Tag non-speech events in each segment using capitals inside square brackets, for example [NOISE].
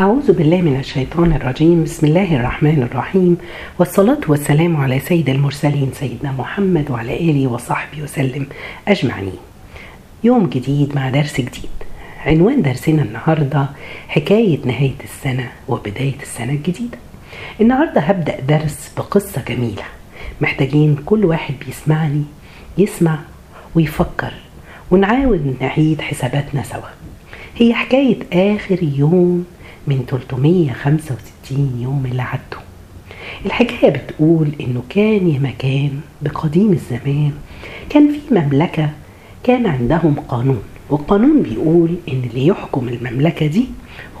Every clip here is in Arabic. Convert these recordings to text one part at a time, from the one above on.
أعوذ بالله من الشيطان الرجيم. بسم الله الرحمن الرحيم. والصلاة والسلام على سيد المرسلين سيدنا محمد وعلى آله وصحبه وسلم أجمعين. يوم جديد مع درس جديد. عنوان درسنا النهاردة حكاية نهاية السنة وبداية السنة الجديدة. النهاردة هبدأ درس بقصة جميلة. محتاجين كل واحد بيسمعني يسمع ويفكر ونعاود نعيد حساباتنا سوا. هي حكاية آخر يوم من 365 يوم اللي عدوا الحكاية بتقول إنه كان يا مكان بقديم الزمان كان في مملكة كان عندهم قانون والقانون بيقول إن اللي يحكم المملكة دي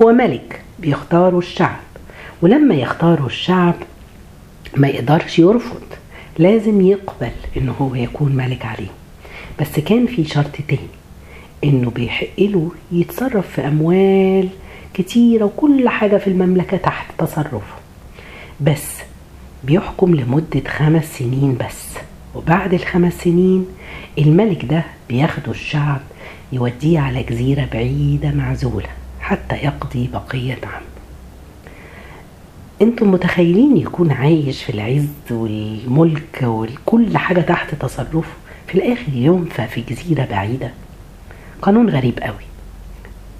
هو ملك بيختاره الشعب ولما يختاره الشعب ما يقدرش يرفض لازم يقبل إنه هو يكون ملك عليه. بس كان في شرط تاني إنه بيحق له يتصرف في أموال كتيرة وكل حاجة في المملكة تحت تصرفه. بس بيحكم لمدة خمس سنين بس. وبعد الخمس سنين الملك ده بياخده الشعب يوديه على جزيرة بعيدة معزولة حتى يقضي بقية عمره أنتم متخيلين يكون عايش في العز والملك وكل حاجة تحت تصرفه في الآخر ينفى في جزيرة بعيدة؟ قانون غريب قوي.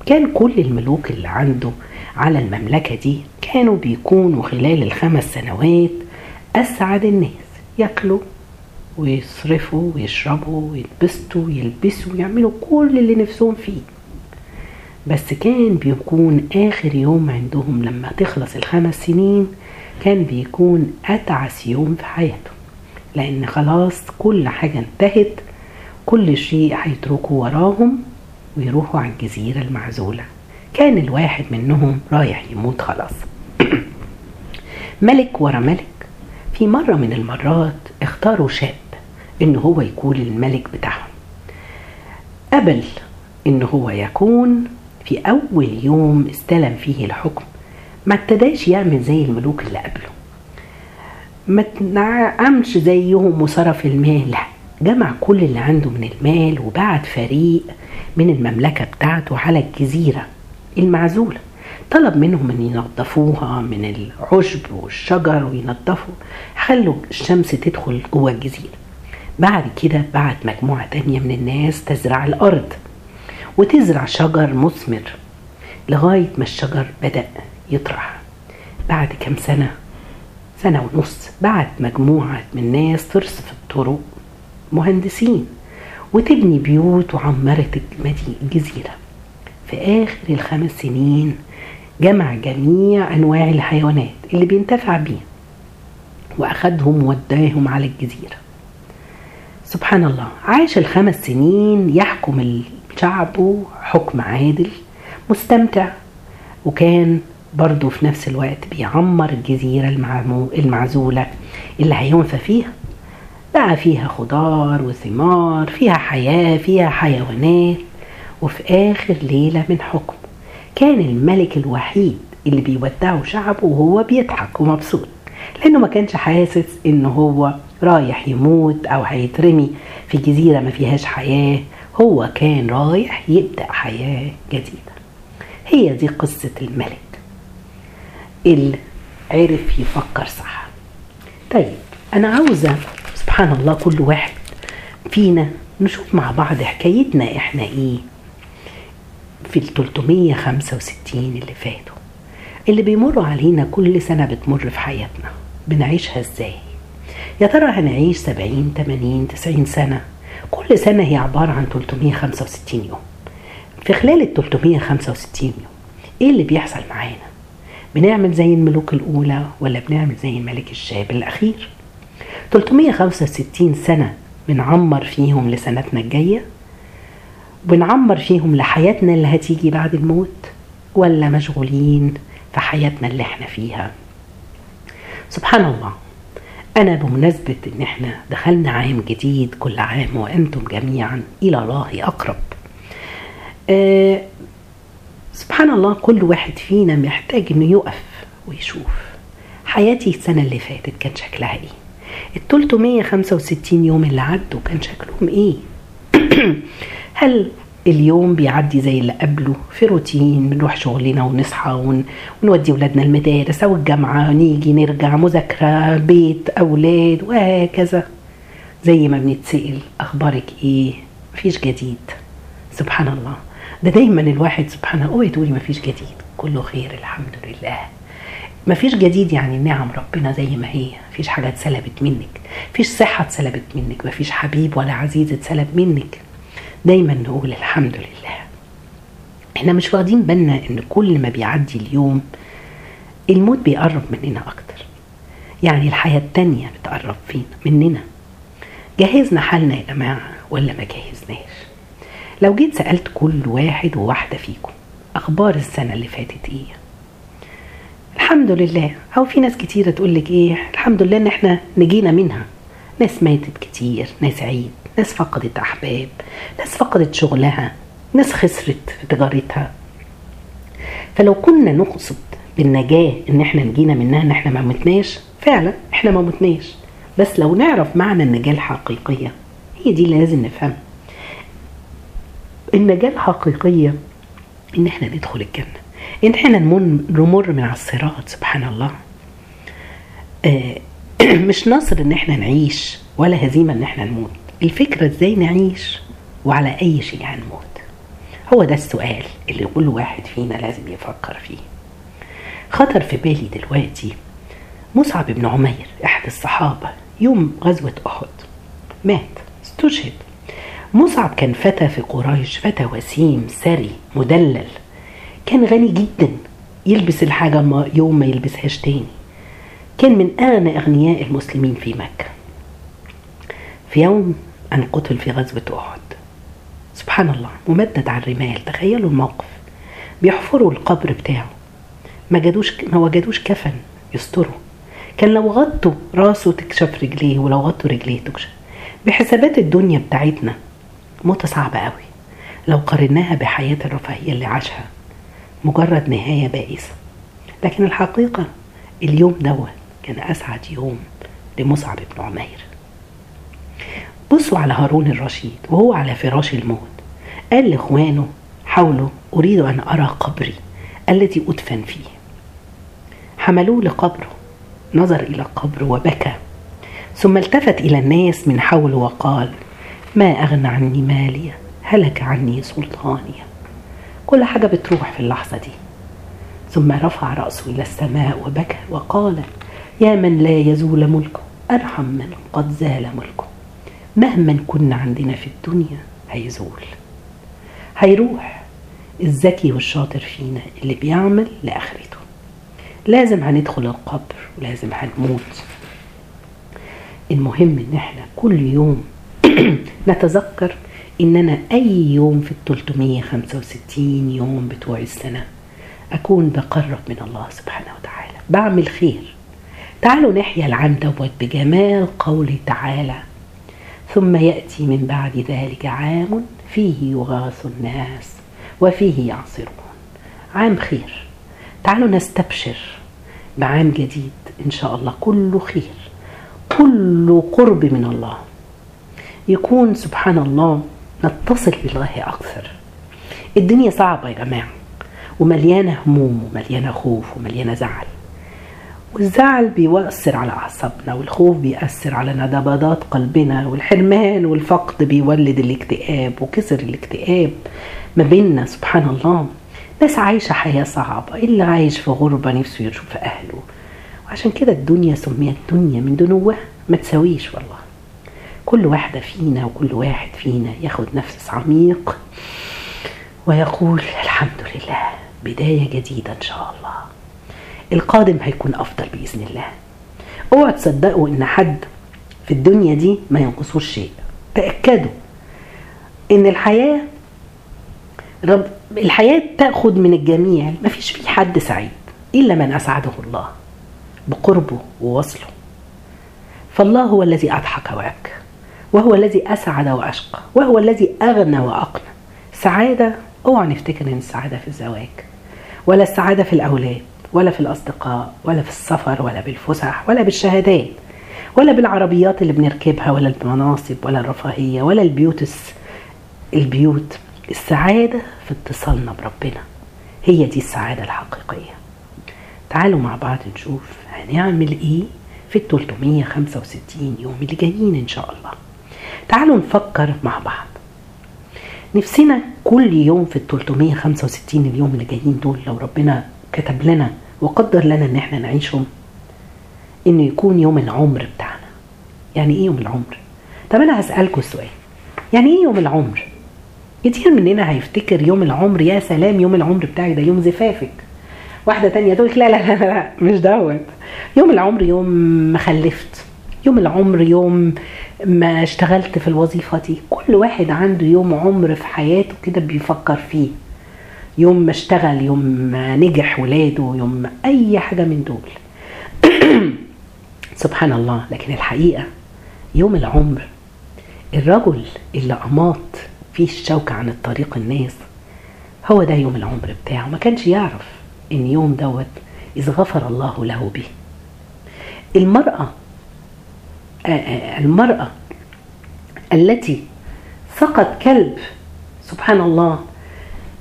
كان كل الملوك اللي عنده على المملكة دي كانوا بيكونوا خلال الخمس سنوات أسعد الناس ياكلوا ويصرفوا ويشربوا ويتبسطوا ويلبسوا ويعملوا كل اللي نفسهم فيه. بس كان بيكون آخر يوم عندهم لما تخلص الخمس سنين كان بيكون أتعس يوم في حياتهم لأن خلاص كل حاجة انتهت كل شيء هيتركوا وراهم ويروحوا على الجزيرة المعزولة. كان الواحد منهم رايح يموت خلاص. [CLEARS THROAT] ملك ورا ملك. في مرة من المرات اختاروا شاب إن هو يكون الملك بتاعهم. قبل إن هو يكون في أول يوم استلم فيه الحكم. ما ابتداش يعمل زي الملوك اللي قبله. ما تنعمش زيهم وصرف المال. لا جمع كل اللي عنده من المال وبعت فريق من المملكة بتاعته على الجزيرة المعزولة. طلب منهم إن ينظفوها من العشب والشجر وينظفوا. خلوا الشمس تدخل جوه الجزيرة. بعد كده بعت مجموعة تانية من الناس تزرع الأرض وتزرع شجر مثمر لغاية ما الشجر بدأ يطرح. بعد كم سنة سنة ونص بعت مجموعة من الناس ترصف الطرق مهندسين وتبني بيوت وعمرت الجزيرة. في آخر الخمس سنين جمع جميع أنواع الحيوانات اللي بينتفع بيها وأخدهم وداهم على الجزيرة. سبحان الله عاش الخمس سنين يحكم شعبه حكم عادل مستمتع وكان برضه في نفس الوقت بيعمر الجزيرة المعزولة اللي هينفى فيها. بقى فيها خضار وثمار فيها حياة فيها حيوانات. وفي آخر ليلة من حكمه كان الملك الوحيد اللي بيودعه شعبه وهو بيضحك ومبسوط لأنه ما كانش حاسس إنه هو رايح يموت أو هيترمي في جزيرة ما فيهاش حياة. هو كان رايح يبدأ حياة جديدة. هي دي قصة الملك اللي عرف يفكر صح. طيب أنا عاوزة سبحان الله كل واحد فينا نشوف مع بعض حكايتنا إحنا إيه في ال 365 اللي فاتوا اللي بيمروا علينا كل سنة بتمر في حياتنا بنعيشها إزاي؟ يا ترى هنعيش 70 80 90 سنة؟ كل سنة هي عبارة عن 365 يوم. في خلال ال 365 يوم إيه اللي بيحصل معانا؟ بنعمل زي الملوك الأولى ولا بنعمل زي الملك الشاب الأخير؟ 365 سنة بنعمر فيهم لسنتنا الجاية؟ بنعمر فيهم لحياتنا اللي هتيجي بعد الموت ولا مشغولين في حياتنا اللي إحنا فيها؟ سبحان الله أنا بمناسبة إن إحنا دخلنا عام جديد كل عام وأنتم جميعا إلى الله أقرب. أه سبحان الله كل واحد فينا محتاج إنه يقف ويشوف حياتي السنة اللي فاتت كان شكلها إيه. ال 365 يوم اللي عدوا كان شكلهم إيه؟ [CLEARS THROAT] هل اليوم بيعدي زي اللي قبله؟ في روتين بنروح شغلنا ونصحى ون... ونودي ولادنا المدارس أو الجامعة نيجي نرجع مذاكرة بيت أولاد وهكذا. زي ما بنتسأل أخبارك إيه؟ مفيش جديد. سبحان الله. ده دايما الواحد سبحان الله أوعي تقولي مفيش جديد. كله خير الحمد لله. مفيش جديد يعني نعم ربنا زي ما هي. مفيش حاجة اتسلبت منك. مفيش صحة اتسلبت منك. مفيش حبيب ولا عزيز اتسلب منك. دايما نقول الحمد لله. إحنا مش واخدين بالنا إن كل ما بيعدي اليوم الموت بيقرب مننا أكتر. يعني الحياة التانية بتقرب فينا مننا. جهزنا حالنا يا جماعة ولا ما جهزناش؟ لو جيت سألت كل واحد وواحدة فيكم أخبار السنة اللي فاتت إيه؟ الحمد لله. أو في ناس كتيرة تقول لك إيه الحمد لله إن إحنا نجينا منها. ناس ماتت كتير ناس عيد ناس فقدت أحباب ناس فقدت شغلها ناس خسرت في تجارتها. فلو كنا نقصد بالنجاة إن إحنا نجينا منها إن إحنا ما متناش فعلا إحنا ما متناش. بس لو نعرف معنى النجاة الحقيقية هي دي اللي لازم نفهمها النجاة الحقيقية إن إحنا ندخل الجنة. إن إحنا نمر من على الصراط سبحان الله. آه [CLEARS THROAT] مش نصر إن إحنا نعيش ولا هزيمة إن إحنا نموت. الفكرة إزاي نعيش وعلى أي شيء هنموت؟ هو ده السؤال اللي كل واحد فينا لازم يفكر فيه. خطر في بالي دلوقتي مصعب بن عمير أحد الصحابة يوم غزوة أحد. مات استشهد. مصعب كان فتى في قريش فتى وسيم ثري مدلل. كان غني جدا يلبس الحاجة ما يوم ما يلبسهاش تاني. كان من أغنى أغنياء المسلمين في مكة. في يوم أن قتل في غزوة أحد. سبحان الله ممدد على الرمال. تخيلوا الموقف. بيحفروا القبر بتاعه. ما جدوش ما وجدوش كفن يستره. كان لو غطوا راسه تكشف رجليه ولو غطوا رجليه تكشف. بحسابات الدنيا بتاعتنا موتة صعبة قوي لو قارناها بحياة الرفاهية اللي عاشها. مجرد نهاية بائسة. لكن الحقيقة اليوم دوت كان أسعد يوم لمصعب بن عمير. بصوا على هارون الرشيد وهو على فراش الموت. قال لإخوانه حاولوا أريد أن أرى قبري الذي أدفن فيه. حملوه لقبره نظر إلى القبر وبكى. ثم التفت إلى الناس من حوله وقال ما أغنى عني مالي هلك عني سلطاني. كل حاجة بتروح في اللحظة دي. ثم رفع رأسه إلى السماء وبكى وقال يا من لا يزول ملكه أرحم من قد زال ملكه. مهما كنا عندنا في الدنيا هيزول. هيروح الذكي والشاطر فينا اللي بيعمل لآخرته. لازم هندخل القبر ولازم هنموت. المهم إن إحنا كل يوم [CLEARS THROAT] نتذكر إننا أي يوم في ال 365 يوم بتوع السنة أكون بقرب من الله سبحانه وتعالى. بعمل خير. تعالوا نحيا العام دوت بجمال قوله تعالى. ثم يأتي من بعد ذلك عام فيه يغاث الناس وفيه يعصرون. عام خير. تعالوا نستبشر بعام جديد إن شاء الله. كله خير. كله قرب من الله. يكون سبحان الله نتصل بالله أكثر. الدنيا صعبة يا جماعة ومليانة هموم ومليانة خوف ومليانة زعل. والزعل بيؤثر على أعصابنا والخوف بيأثر على نبضات قلبنا والحرمان والفقد بيولد الاكتئاب وكسر الاكتئاب ما بيننا سبحان الله. ناس عايشة حياة صعبة اللي عايش في غربة نفسه يشوف أهله. وعشان كده الدنيا سميت دنيا من دنوها ما تساويش والله. كل واحدة فينا وكل واحد فينا ياخد نفس عميق ويقول الحمد لله بداية جديدة إن شاء الله. القادم هيكون أفضل بإذن الله. اوعوا تصدقوا إن حد في الدنيا دي ما ينقصوش شيء. تأكدوا إن الحياة رب الحياة تأخذ من الجميع ما فيش في حد سعيد إلا من أسعده الله بقربه ووصله. فالله هو الذي أضحك وأبكى وهو الذي أسعد وأشقى وهو الذي أغنى وأقنى. سعادة أوعى نفتكر إن السعادة في الزواج ولا السعادة في الأولاد ولا في الأصدقاء ولا في السفر ولا بالفسح ولا بالشهادات ولا بالعربيات اللي بنركبها ولا المناصب ولا الرفاهية ولا البيوت البيوت. السعادة في اتصالنا بربنا. هي دي السعادة الحقيقية. تعالوا مع بعض نشوف هنعمل إيه في ال 365 يوم اللي جايين إن شاء الله. تعالوا نفكر مع بعض. نفسنا كل يوم في ال 365 اليوم اللي جايين دول لو ربنا كتب لنا وقدر لنا إن إحنا نعيشهم إنه يكون يوم العمر بتاعنا. يعني إيه يوم العمر؟ طب أنا هسألكوا السؤال يعني إيه يوم العمر؟ كتير مننا هيفتكر يوم العمر يا سلام يوم العمر بتاعي ده يوم زفافك. واحدة تانية تقول لا لا لا لا مش دوت. يوم العمر يوم ما خلفت. يوم العمر يوم ما اشتغلت في الوظيفة دي كل واحد عنده يوم عمر في حياته كده بيفكر فيه. يوم ما اشتغل يوم ما نجح ولاده يوم ما أي حاجة من دول. [CLEARS THROAT] سبحان الله. لكن الحقيقة يوم العمر الرجل اللي أماط فيه الشوكة عن الطريق الناس هو ده يوم العمر بتاعه. ما كانش يعرف إن يوم دوت إذ غفر الله له به. المرأة المرأة التي سقط كلب سبحان الله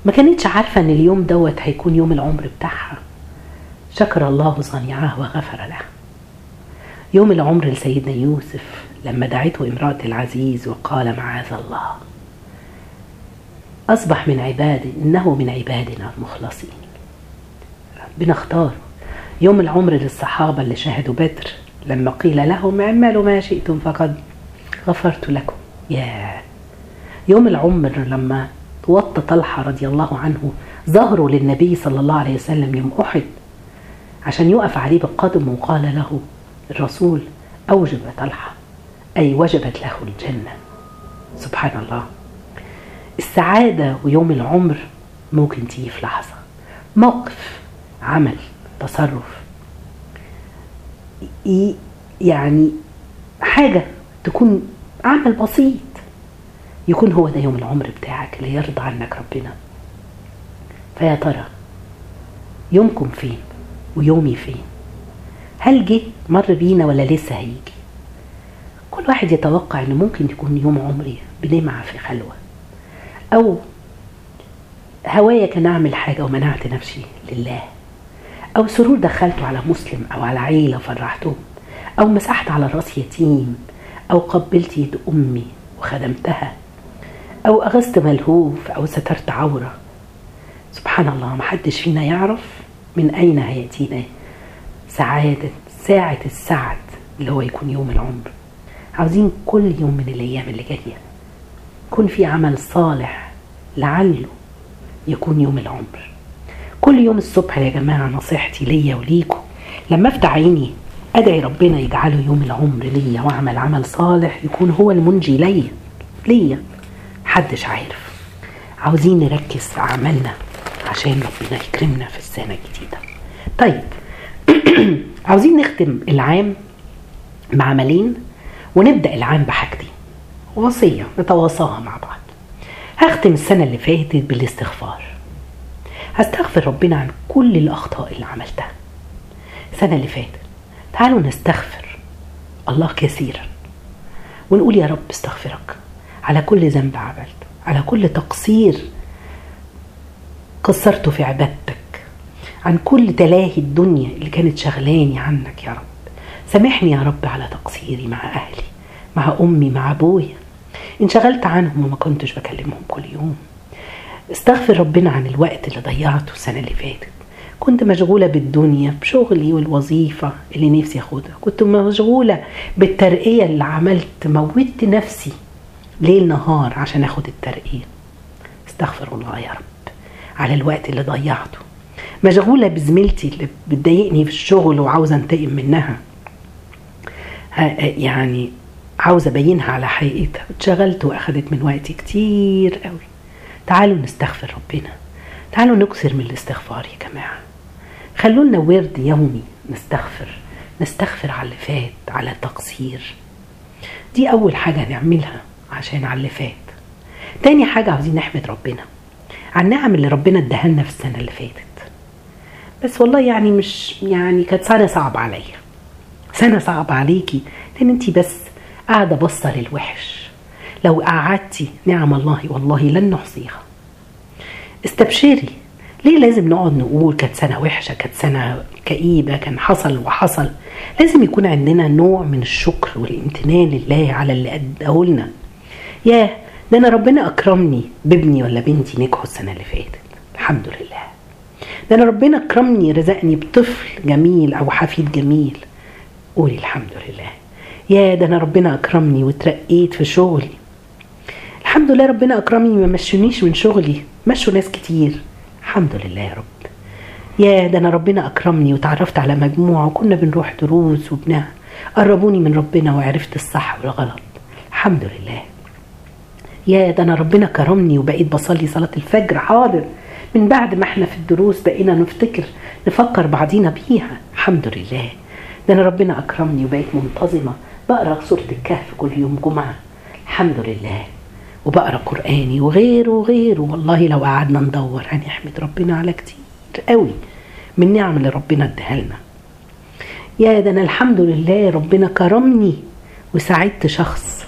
ما كانتش عارفة إن اليوم دوت هيكون يوم العمر بتاعها. شكر الله صنيعه وغفر له. يوم العمر لسيدنا يوسف لما دعته امرأة العزيز وقال معاذ الله. أصبح من عباد إنه من عبادنا المخلصين. ربنا اختار يوم العمر للصحابة اللي شاهدوا بدر. لما قيل لهم اعملوا ما شئتم فقد غفرت لكم. يا يوم العمر لما توطى طلحة رضي الله عنه ظهروا للنبي صلى الله عليه وسلم يوم أحد عشان يقف عليه بالقدم وقال له الرسول أوجب طلحة أي وجبت له الجنة. سبحان الله. السعادة ويوم العمر ممكن تيجي في لحظة. موقف عمل تصرف. يعني حاجة تكون عمل بسيط. يكون هو ده يوم العمر بتاعك اللي يرضى عنك ربنا. فيا ترى يومكم فين ويومي فين؟ هل جه مر بينا ولا لسه هيجي؟ كل واحد يتوقع ان ممكن يكون يوم عمري بنمعة في خلوة. أو هوايا كان اعمل حاجة ومنعت نفسي لله. أو سرور دخلته على مسلم أو على عيلة فرحتهم أو مسحت على رأس يتيم أو قبلت يد أمي وخدمتها أو أغزت ملهوف أو سترت عورة. سبحان الله محدش فينا يعرف من أين هيأتينا. سعادة ساعة السعد اللي هو يكون يوم العمر. عاوزين كل يوم من الأيام اللي جاية يكون في عمل صالح لعله يكون يوم العمر. كل يوم الصبح يا جماعة نصيحتي ليا وليكم. لما افتح عيني أدعي ربنا يجعله يوم العمر ليا وأعمل عمل صالح يكون هو المنجي ليا. ليا. محدش عارف. عاوزين نركز في أعمالنا عشان ربنا يكرمنا في السنة الجديدة. طيب. [CLEARS THROAT] عاوزين نختم العام بعملين ونبدأ العام بحاجتين. وصية نتواصاها مع بعض. هختم السنة اللي فاتت بالاستغفار. هستغفر ربنا عن كل الأخطاء اللي عملتها. السنة اللي فاتت تعالوا نستغفر الله كثيرا. ونقول يا رب استغفرك. على كل ذنب عملت. على كل تقصير قصرته في عبادتك. عن كل تلاهي الدنيا اللي كانت شغلاني عنك يا رب. سامحني يا رب على تقصيري مع أهلي مع أمي مع أبويا. انشغلت عنهم وما كنتش بكلمهم كل يوم. استغفر ربنا عن الوقت اللي ضيعته السنة اللي فاتت. كنت مشغولة بالدنيا بشغلي والوظيفة اللي نفسي أخدها. كنت مشغولة بالترقية اللي عملت موتت نفسي ليل نهار عشان أخد الترقية. استغفر الله يا رب على الوقت اللي ضيعته. مشغولة بزميلتي اللي بتضايقني في الشغل وعاوزة أنتقم منها. يعني عاوزة أبينها على حقيقتها. اتشغلت وأخدت من وقتي كتير قوي. تعالوا نستغفر ربنا. تعالوا نكثر من الاستغفار يا جماعة. خلوا لنا ورد يومي نستغفر نستغفر على اللي فات على التقصير. دي أول حاجة نعملها عشان على اللي فات. تاني حاجة عاوزين نحمد ربنا. على النعم اللي ربنا اداها لنا في السنة اللي فاتت. بس والله يعني مش يعني كانت سنة صعبة عليا. سنة صعبة عليكي لأن انت بس قاعدة باصة للوحش. لو قعدتي نعم الله والله لن نحصيها. استبشري. ليه لازم نقعد نقول كانت سنة وحشة كانت سنة كئيبة كان حصل وحصل؟ لازم يكون عندنا نوع من الشكر والامتنان لله على اللي أداه لنا. ياه ده أنا ربنا أكرمني بابني ولا بنتي نجحوا السنة اللي فاتت. الحمد لله. ده أنا ربنا أكرمني رزقني بطفل جميل أو حفيد جميل. قولي الحمد لله. يا ده أنا ربنا أكرمني وترقيت في شغلي. الحمد لله ربنا أكرمني ما مشونيش من شغلي. مشوا ناس كتير. الحمد لله يا رب. يا ده أنا ربنا أكرمني وتعرفت على مجموعة وكنا بنروح دروس وبناء قربوني من ربنا وعرفت الصح والغلط. الحمد لله. يا ده أنا ربنا كرمني وبقيت بصلي صلاة الفجر حاضر. من بعد ما إحنا في الدروس بقينا نفتكر نفكر بعضينا بيها. الحمد لله. ده أنا ربنا أكرمني وبقيت منتظمة. بقرأ سورة الكهف كل يوم جمعة. الحمد لله. وبقرأ قرآني وغيره وغيره. والله لو قعدنا ندور هنحمد ربنا على كتير قوي من النعم اللي ربنا اداها لنا. يا ده أنا الحمد لله ربنا كرمني وساعدت شخص.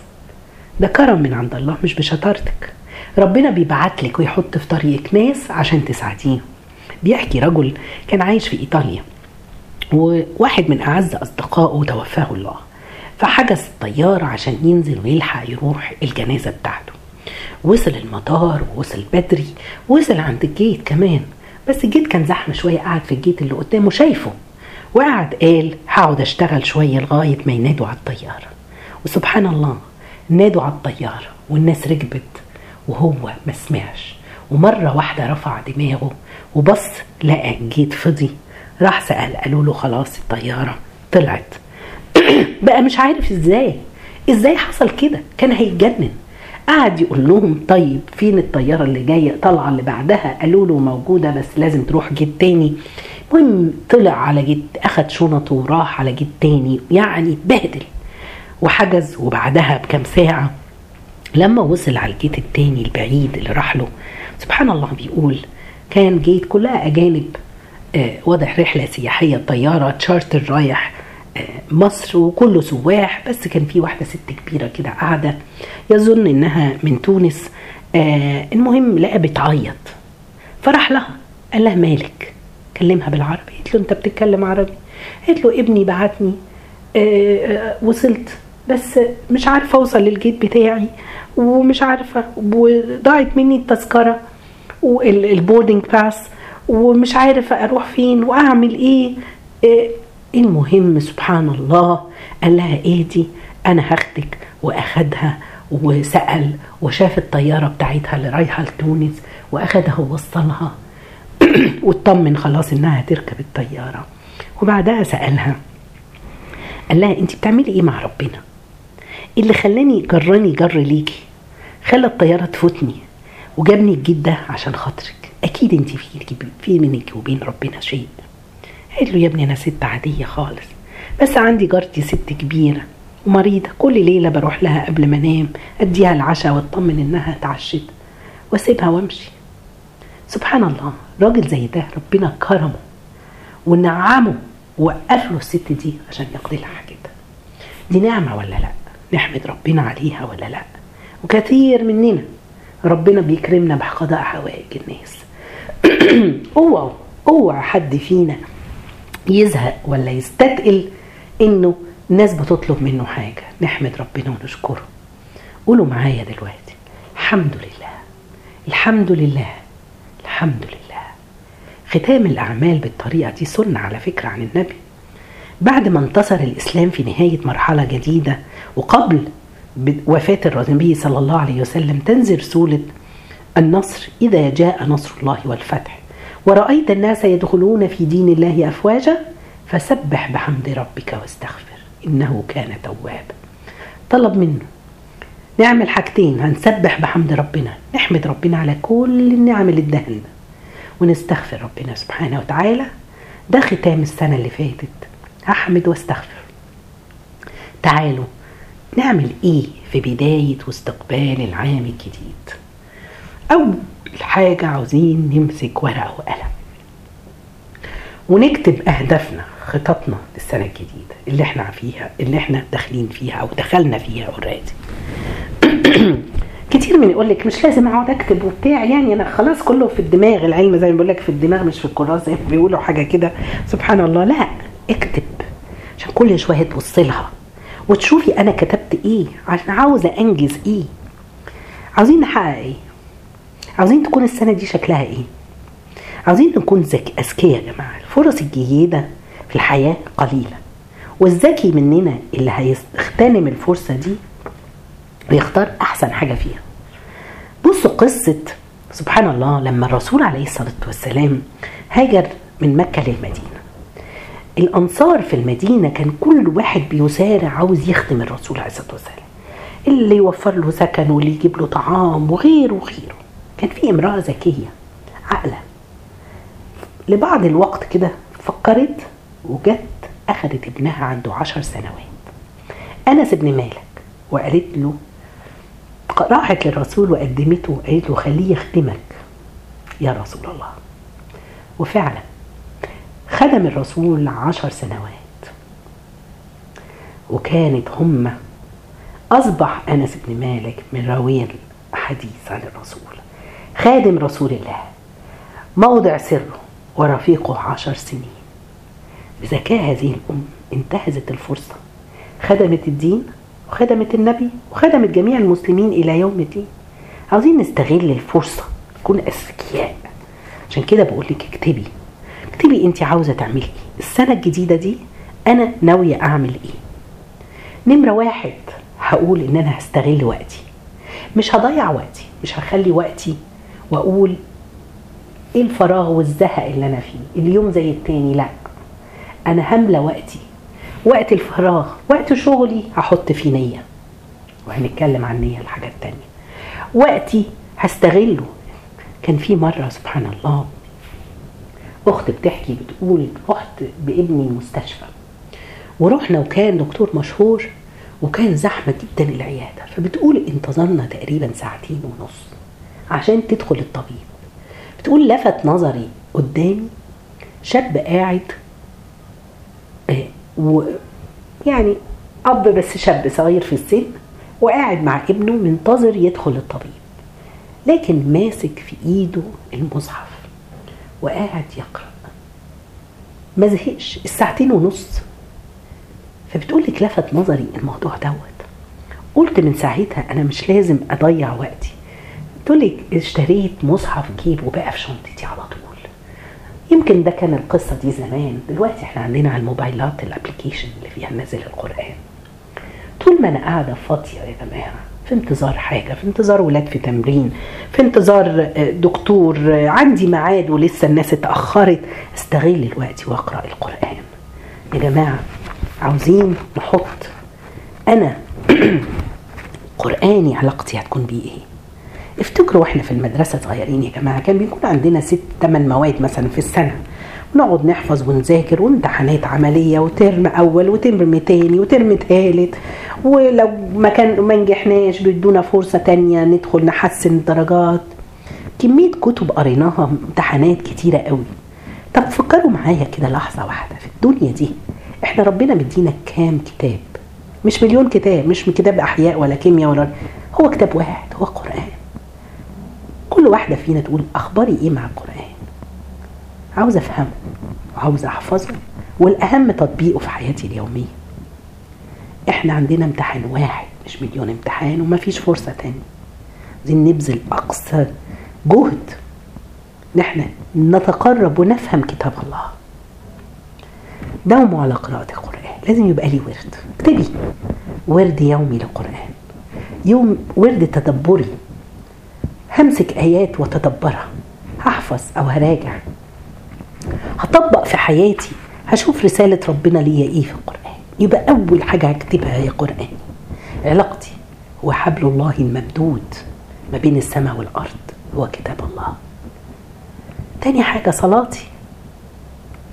ده كرم من عند الله مش بشطارتك. ربنا بيبعت لك ويحط في طريقك ناس عشان تساعديهم بيحكي رجل كان عايش في إيطاليا وواحد من أعز أصدقائه توفاه الله. فحجز الطيارة عشان ينزل ويلحق يروح الجنازة بتاعته. وصل المطار ووصل بدري وصل عند ال gate كمان. بس ال gate كان زحمة شوية قعد في ال gate اللي قدامه شايفه. وقعد قال هقعد أشتغل شوية لغاية ما ينادوا على الطيارة. وسبحان الله نادوا على الطيارة والناس ركبت وهو ما سمعش. ومرة واحدة رفع دماغه وبص لقى ال gate فضي. راح سأل قالوا له خلاص الطيارة طلعت. [CLEARS THROAT] بقى مش عارف إزاي إزاي حصل كده؟ كان هيتجنن. قعد يقول لهم طيب فين الطيارة اللي جاية؟ طالعة اللي بعدها. قالوا له موجودة بس لازم تروح gate تاني. المهم طلع على gate أخد شنطه وراح على gate تاني يعني اتبهدل. وحجز وبعدها بكام ساعة لما وصل على ال gate التاني البعيد اللي راح له. سبحان الله بيقول كان gate كلها أجانب. آه واضح رحلة سياحية طياره تشارتر رايح. مصر وكله سواح بس كان في واحدة ست كبيرة كده قاعدة يظن إنها من تونس. آه المهم لقى بتعيط فراح لها قال لها مالك؟ كلمها بالعربي. قالت له أنت بتتكلم عربي؟ قالت له ابني بعتني. آه آه وصلت. بس مش عارفة أوصل لل gate بتاعي ومش عارفة وضاعت مني التذكرة وال boarding pass ومش عارفة أروح فين وأعمل إيه. المهم سبحان الله قال لها إيه دي أنا هاخدك وأخدها وسأل وشاف الطيارة بتاعتها اللي رايحة لتونس وأخدها ووصلها. [CLEARS THROAT] واطمن خلاص إنها هتركب الطيارة. وبعدها سألها قال لها انت بتعملي إيه مع ربنا؟ اللي خلاني جراني جر ليكي خلى الطيارة تفوتني وجابني الجيت ده عشان خاطرك. أكيد انت في في منك وبين ربنا شيء. قالت له يا ابني أنا ست عادية خالص بس عندي جارتي ست كبيرة ومريضة. كل ليلة بروح لها قبل ما أنام أديها العشاء وأطمن إنها اتعشت وأسيبها وأمشي. سبحان الله راجل زي ده ربنا كرمه ونعمه ووقف له الست دي عشان يقضي لها حاجتها. دي نعمة ولا لأ؟ نحمد ربنا عليها ولا لأ؟ وكثير مننا ربنا بيكرمنا بقضاء حوائج الناس. [CLEARS THROAT] اوعوا اوعى حد فينا يزهق ولا يستثقل إنه الناس بتطلب منه حاجة. نحمد ربنا ونشكره. قولوا معايا دلوقتي. الحمد لله. الحمد لله. الحمد لله. ختام الأعمال بالطريقة دي سنة على فكرة عن النبي. بعد ما انتصر الإسلام في نهاية مرحلة جديدة وقبل وفاة النبي صلى الله عليه وسلم تنزل سورة النصر إذا جاء نصر الله والفتح. ورأيت الناس يدخلون في دين الله أفواجا فسبح بحمد ربك واستغفر إنه كان توابا طلب منه نعمل حاجتين هنسبح بحمد ربنا نحمد ربنا على كل النعم اللي اداها لنا ونستغفر ربنا سبحانه وتعالى. ده ختام السنة اللي فاتت. هحمد واستغفر. تعالوا نعمل إيه في بداية واستقبال العام الجديد؟ أول حاجة عاوزين نمسك ورقة وقلم. ونكتب أهدافنا خططنا للسنة الجديدة اللي إحنا فيها اللي إحنا داخلين فيها أو دخلنا فيها اوريدي [CLEARS THROAT] كتير من يقول لك مش لازم أقعد أكتب وبتاع يعني أنا خلاص كله في الدماغ العلم زي ما بقول لك في الدماغ مش في الكراس زي بيقولوا حاجة كده. سبحان الله. لا اكتب عشان كل شوية تبص لها وتشوفي أنا كتبت إيه عشان عاوزة أنجز إيه. عاوزين نحقق إيه. عاوزين تكون السنة دي شكلها إيه؟ عاوزين نكون ذكي أذكياء يا جماعة. الفرص الجيدة في الحياة قليلة. والذكي مننا اللي هيغتنم الفرصة دي ويختار أحسن حاجة فيها. بصوا قصة سبحان الله لما الرسول عليه الصلاة والسلام هاجر من مكة للمدينة. الأنصار في المدينة كان كل واحد بيسارع عاوز يخدم الرسول عليه الصلاة والسلام. اللي يوفر له سكن واللي يجيب له طعام وغيره وغيره. كان في امرأة ذكيه عاقلة. لبعض الوقت كده فكرت وجت أخذت ابنها عنده عشر سنوات. أنس بن مالك وقالت له راحت للرسول وقدمته وقالت له خليه يخدمك يا رسول الله. وفعلا خدم الرسول عشر سنوات. وكانت هم أصبح أنس بن مالك من راوي الحديث عن الرسول. خادم رسول الله. موضع سره ورفيقه عشر سنين. بذكاء هذه الأم انتهزت الفرصة. خدمت الدين وخدمت النبي وخدمت جميع المسلمين إلى يوم الدين. عاوزين نستغل الفرصة نكون أذكياء. عشان كده بقول لك اكتبي. اكتبي أنت عاوزة تعملي إيه. السنة الجديدة دي أنا ناوية أعمل إيه. نمرة واحد هقول إن أنا هستغل وقتي. مش هضيع وقتي مش هخلي وقتي وأقول إيه الفراغ والزهق اللي أنا فيه؟ اليوم زي التاني لأ أنا هملى وقتي. وقت الفراغ وقت شغلي هحط فيه نية. وهنتكلم عن نية الحاجات التانية وقتي هستغله. كان في مرة سبحان الله أخت بتحكي بتقول رحت بابني المستشفى. ورحنا وكان دكتور مشهور وكان زحمة جدا العيادة. فبتقول انتظرنا تقريبا ساعتين ونص. عشان تدخل الطبيب. بتقول لفت نظري قدامي شاب قاعد ويعني أب بس شاب صغير في السن وقاعد مع ابنه منتظر يدخل الطبيب. لكن ماسك في إيده المصحف وقاعد يقرأ. ما زهقش الساعتين ونص. فبتقول لك لفت نظري الموضوع دوت. قلت من ساعتها أنا مش لازم أضيع وقتي. لك اشتريت مصحف جيبه بقى في شنطتي على طول. يمكن ده كان القصة دي زمان دلوقتي إحنا عندنا على الموبايلات الابلكيشن اللي فيها نازل القرآن. طول ما أنا قاعدة فاضية يا جماعة في انتظار حاجة في انتظار ولاد في تمرين في انتظار دكتور عندي ميعاد ولسه الناس اتأخرت استغل الوقت وأقرأ القرآن. يا جماعة عاوزين نحط أنا [CLEARS THROAT] قرآني علاقتي هتكون بيه إيه؟ افتكروا وإحنا في المدرسة صغيرين يا جماعة كان بيكون عندنا ست ثمان مواد مثلا في السنة. ونقعد نحفظ ونذاكر وامتحانات عملية وترم أول وترم تاني وترم تالت. ولو ما كان ما نجحناش بيدونا فرصة تانية ندخل نحسن الدرجات. كمية كتب قريناها امتحانات كتيرة قوي. طب فكروا معايا كده لحظة واحدة في الدنيا دي. إحنا ربنا مدينا كام كتاب؟ مش مليون كتاب مش كتاب أحياء ولا كيمياء ولا هو كتاب واحد هو قرآن. كل واحدة فينا تقول أخباري إيه مع القرآن؟ عاوز أفهمه وعاوز أحفظه والأهم تطبيقه في حياتي اليومية. إحنا عندنا امتحان واحد مش مليون امتحان ومفيش فرصة تانية عايزين نبذل اقصى جهد إن إحنا نتقرب ونفهم كتاب الله. داوموا على قراءة القرآن. لازم يبقى لي ورد. اكتبي. ورد يومي للقرآن. يوم ورد تدبري. همسك آيات وتدبرها. هحفظ أو هراجع. هطبق في حياتي. هشوف رسالة ربنا ليا إيه في القرآن. يبقى أول حاجة هكتبها هي قرآن. علاقتي هو حبل الله الممدود ما بين السماء والأرض هو كتاب الله. تاني حاجة صلاتي.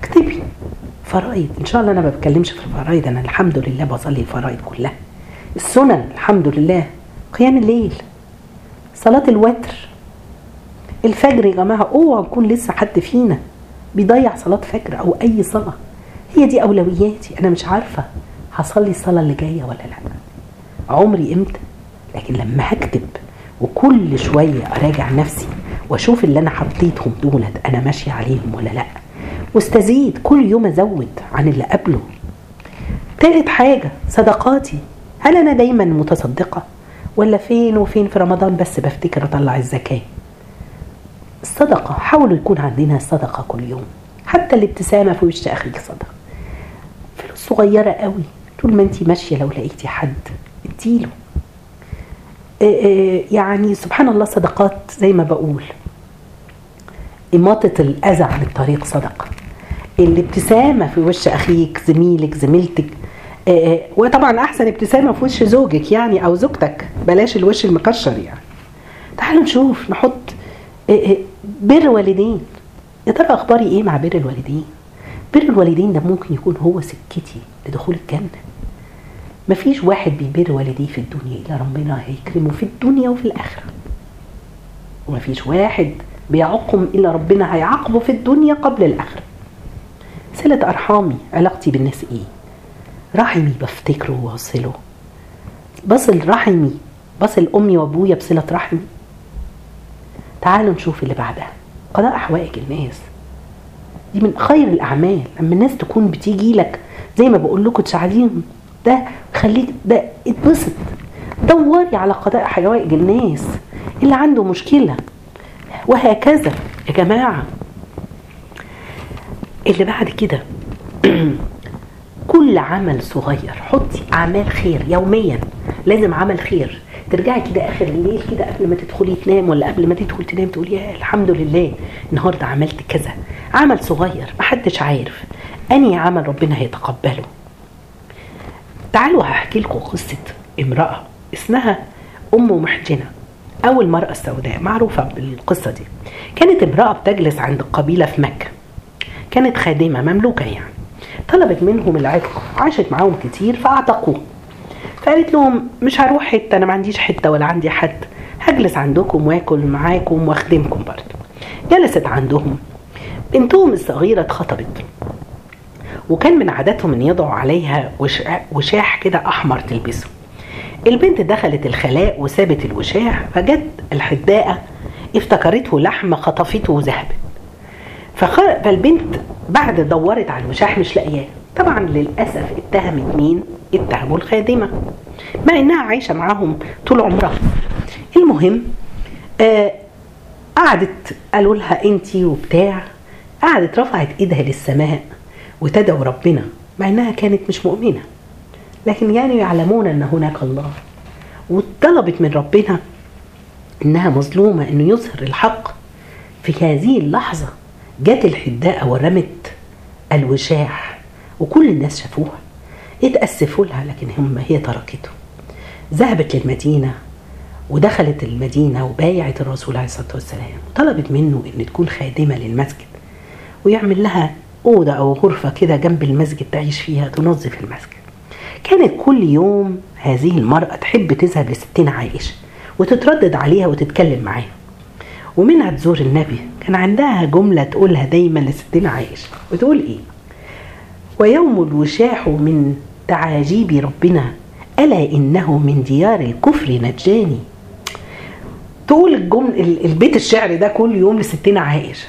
اكتبي فرائض. إن شاء الله أنا ما بتكلمش في الفرائض. أنا الحمد لله بصلي الفرائض كلها. السنن الحمد لله. قيام الليل. صلاة الوتر. الفجر يا جماعة اوعى يكون لسه حد فينا بيضيع صلاة فجر أو أي صلاة. هي دي أولوياتي أنا مش عارفة هصلي الصلاة اللي جاية ولا لأ. عمري إمتى؟ لكن لما هكتب وكل شوية أراجع نفسي وأشوف اللي أنا حطيتهم دولت أنا ماشية عليهم ولا لأ. واستزيد كل يوم أزود عن اللي قبله. تالت حاجة صدقاتي. هل أنا دايما متصدقة؟ ولا فين وفين في رمضان بس بفتكر أطلع الزكاة. الصدقة حاولوا يكون عندنا صدقة كل يوم. حتى الابتسامة في وش أخيك صدقة. فلوس صغيرة قوي. طول ما انت ماشية لو لقيتي حد اديله. يعني سبحان الله صدقات زي ما بقول. إماطة الأذى عن الطريق صدقة. الابتسامة في وش أخيك زميلك زميلتك وطبعا أحسن ابتسامة في وش زوجك يعني أو زوجتك. بلاش الوش المكشر يعني. تعالوا نشوف نحط بر والدين يا ترى أخباري إيه مع بر الوالدين؟ بر الوالدين ده ممكن يكون هو سكتي لدخول الجنة. مفيش واحد بيبر والديه في الدنيا. إلا ربنا هيكرمه في الدنيا وفي الآخرة. ومفيش واحد بيعقهم إلا ربنا هيعاقبه في الدنيا قبل الآخرة. صلة أرحامي علاقتي بالناس إيه؟ رحمي بفتكره وأوصله بصل رحمي بصل أمي وأبويا بصلة رحمي. تعالوا نشوف اللي بعدها. قضاء حوائج الناس. دي من خير الأعمال. لما الناس تكون بتيجي لك زي ما بقول لكم تساعديهم ده خليك ده اتبسط. دوري على قضاء حوائج الناس. اللي عنده مشكلة. وهكذا. يا جماعة. اللي بعد كده. [CLEARS THROAT] كل عمل صغير حطي أعمال خير يوميا. لازم عمل خير. ترجعي كده آخر الليل كده قبل ما تدخلي تنام ولا قبل ما تدخل تنام تقولي الحمد لله النهارده عملت كذا. عمل صغير محدش عارف. اني عمل ربنا هيتقبله؟ تعالوا هحكي لكم قصة امرأة اسمها أم محجنة أو المرأة السوداء معروفة بالقصة دي. كانت امرأة بتجلس عند قبيلة في مكة. كانت خادمة مملوكة يعني. طلبت منهم العتق عاشت معاهم كتير فأعتقوه. فقالت لهم مش هروح حتة أنا ما عنديش حتة ولا عندي حد. هجلس عندكم وآكل معاكم وأخدمكم برضه. جلست عندهم. بنتهم الصغيرة اتخطبت. وكان من عاداتهم إن يضعوا عليها وشاح كده أحمر تلبسه. البنت دخلت الخلاء وسابت الوشاح فجت الحداقة افتكرته لحمه خطفته وذهبت. فالبنت بعد دورت على الوشاح مش لاقياه. طبعا للأسف اتهمت مين؟ اتهموا الخادمة. مع إنها عايشة معاهم طول عمرها. المهم آه قعدت قالوا لها انتي وبتاع. قعدت رفعت إيدها للسماء وتدعو ربنا مع إنها كانت مش مؤمنة. لكن كانوا يعلمون أن هناك الله. وطلبت من ربنا إنها مظلومة إنه يظهر الحق في هذه اللحظة. جت الحداقة ورمت الوشاح وكل الناس شافوها اتأسفوا لها لكن هم هي تركته. ذهبت للمدينة ودخلت المدينة وبايعت الرسول عليه الصلاة والسلام وطلبت منه إن تكون خادمة للمسجد ويعمل لها أوضة أو غرفة كده جنب المسجد تعيش فيها تنظف المسجد. كانت كل يوم هذه المرأة تحب تذهب لستنا عائشة وتتردد عليها وتتكلم معاها ومنها تزور النبي كان عندها جملة تقولها دايما لستنا عائشة وتقول إيه؟ ويوم الوشاح من تعاجيب ربنا ألا إنه من ديار الكفر نجاني؟ تقول الجمل البيت الشعر ده كل يوم لستنا عائشة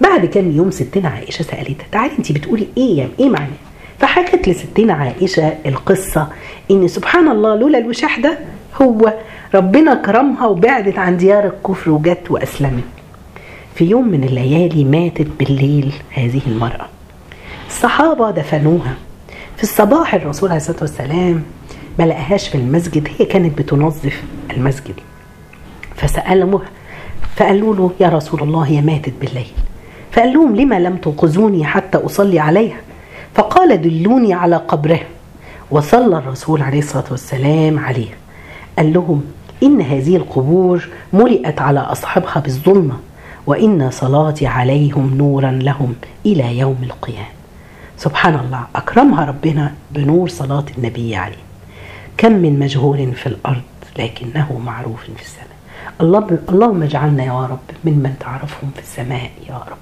بعد كام يوم ستنا عائشة سألتها تعالي انت بتقولي إيه يعني إيه معناه فحكت لستنا عائشة القصة إن سبحان الله لولا الوشاح ده هو ربنا كرمها وبعدت عن ديار الكفر وجت وأسلمت. في يوم من الليالي ماتت بالليل هذه المرأة. الصحابة دفنوها. في الصباح الرسول عليه الصلاة والسلام ما لقاهاش في المسجد هي كانت بتنظف المسجد. فسألوها فقالوا له يا رسول الله هي ماتت بالليل. فقال لهم لما لم توقظوني حتى أصلي عليها؟ فقال دلوني على قبرها. وصلى الرسول عليه الصلاة والسلام عليه قال لهم إن هذه القبور ملئت على أصحابها بالظلمة وإن صلاتي عليهم نورا لهم إلى يوم القيامة. سبحان الله أكرمها ربنا بنور صلاة النبي عليه. كم من مجهول في الأرض لكنه معروف في السماء. الله اللهم اجعلنا يا رب ممن تعرفهم في السماء يا رب.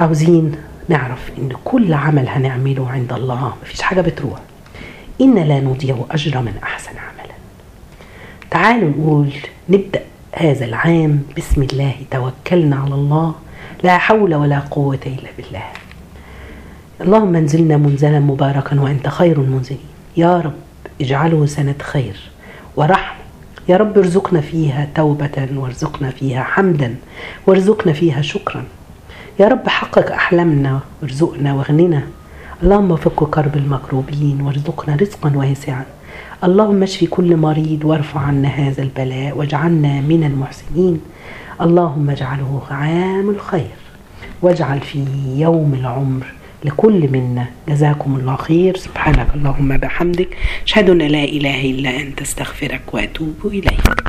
عاوزين نعرف إن كل عمل هنعمله عند الله مفيش حاجة بتروح. إن لا نضيع أجر من أحسن عملا تعالوا نقول نبدأ هذا العام بسم الله توكلنا على الله لا حول ولا قوة إلا بالله. اللهم انزلنا منزلا مباركا وأنت خير المنزلين. يا رب اجعله سنة خير ورحمة. يا رب ارزقنا فيها توبة وارزقنا فيها حمدا وارزقنا فيها شكرا. يا رب حقق أحلامنا وارزقنا واغننا. اللهم فك كرب المكروبين وارزقنا رزقا واسعا. اللهم اشف كل مريض وارفع عنا هذا البلاء واجعلنا من المحسنين. اللهم اجعله عام الخير واجعل فيه يوم العمر لكل منا. جزاكم الله خير. سبحانك اللهم بحمدك أشهد أن لا إله إلا أنت أستغفرك وأتوب إليك.